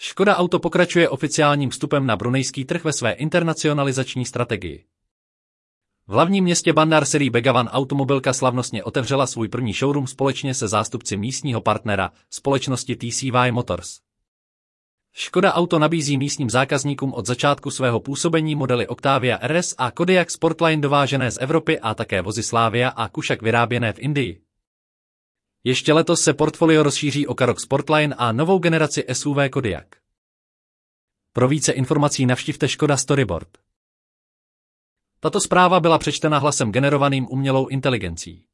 Škoda Auto pokračuje oficiálním vstupem na brunejský trh ve své internacionalizační strategii. V hlavním městě Bandar Seri Begavan automobilka slavnostně otevřela svůj první showroom společně se zástupci místního partnera, společnosti TCY Motors. Škoda Auto nabízí místním zákazníkům od začátku svého působení modely Octavia RS a Kodiaq Sportline dovážené z Evropy a také vozy Slavia a Kušak vyráběné v Indii. Ještě letos se portfolio rozšíří o Karok Sportline a novou generaci SUV Kodiaq. Pro více informací navštivte Škoda Storyboard. Tato zpráva byla přečtena hlasem generovaným umělou inteligencí.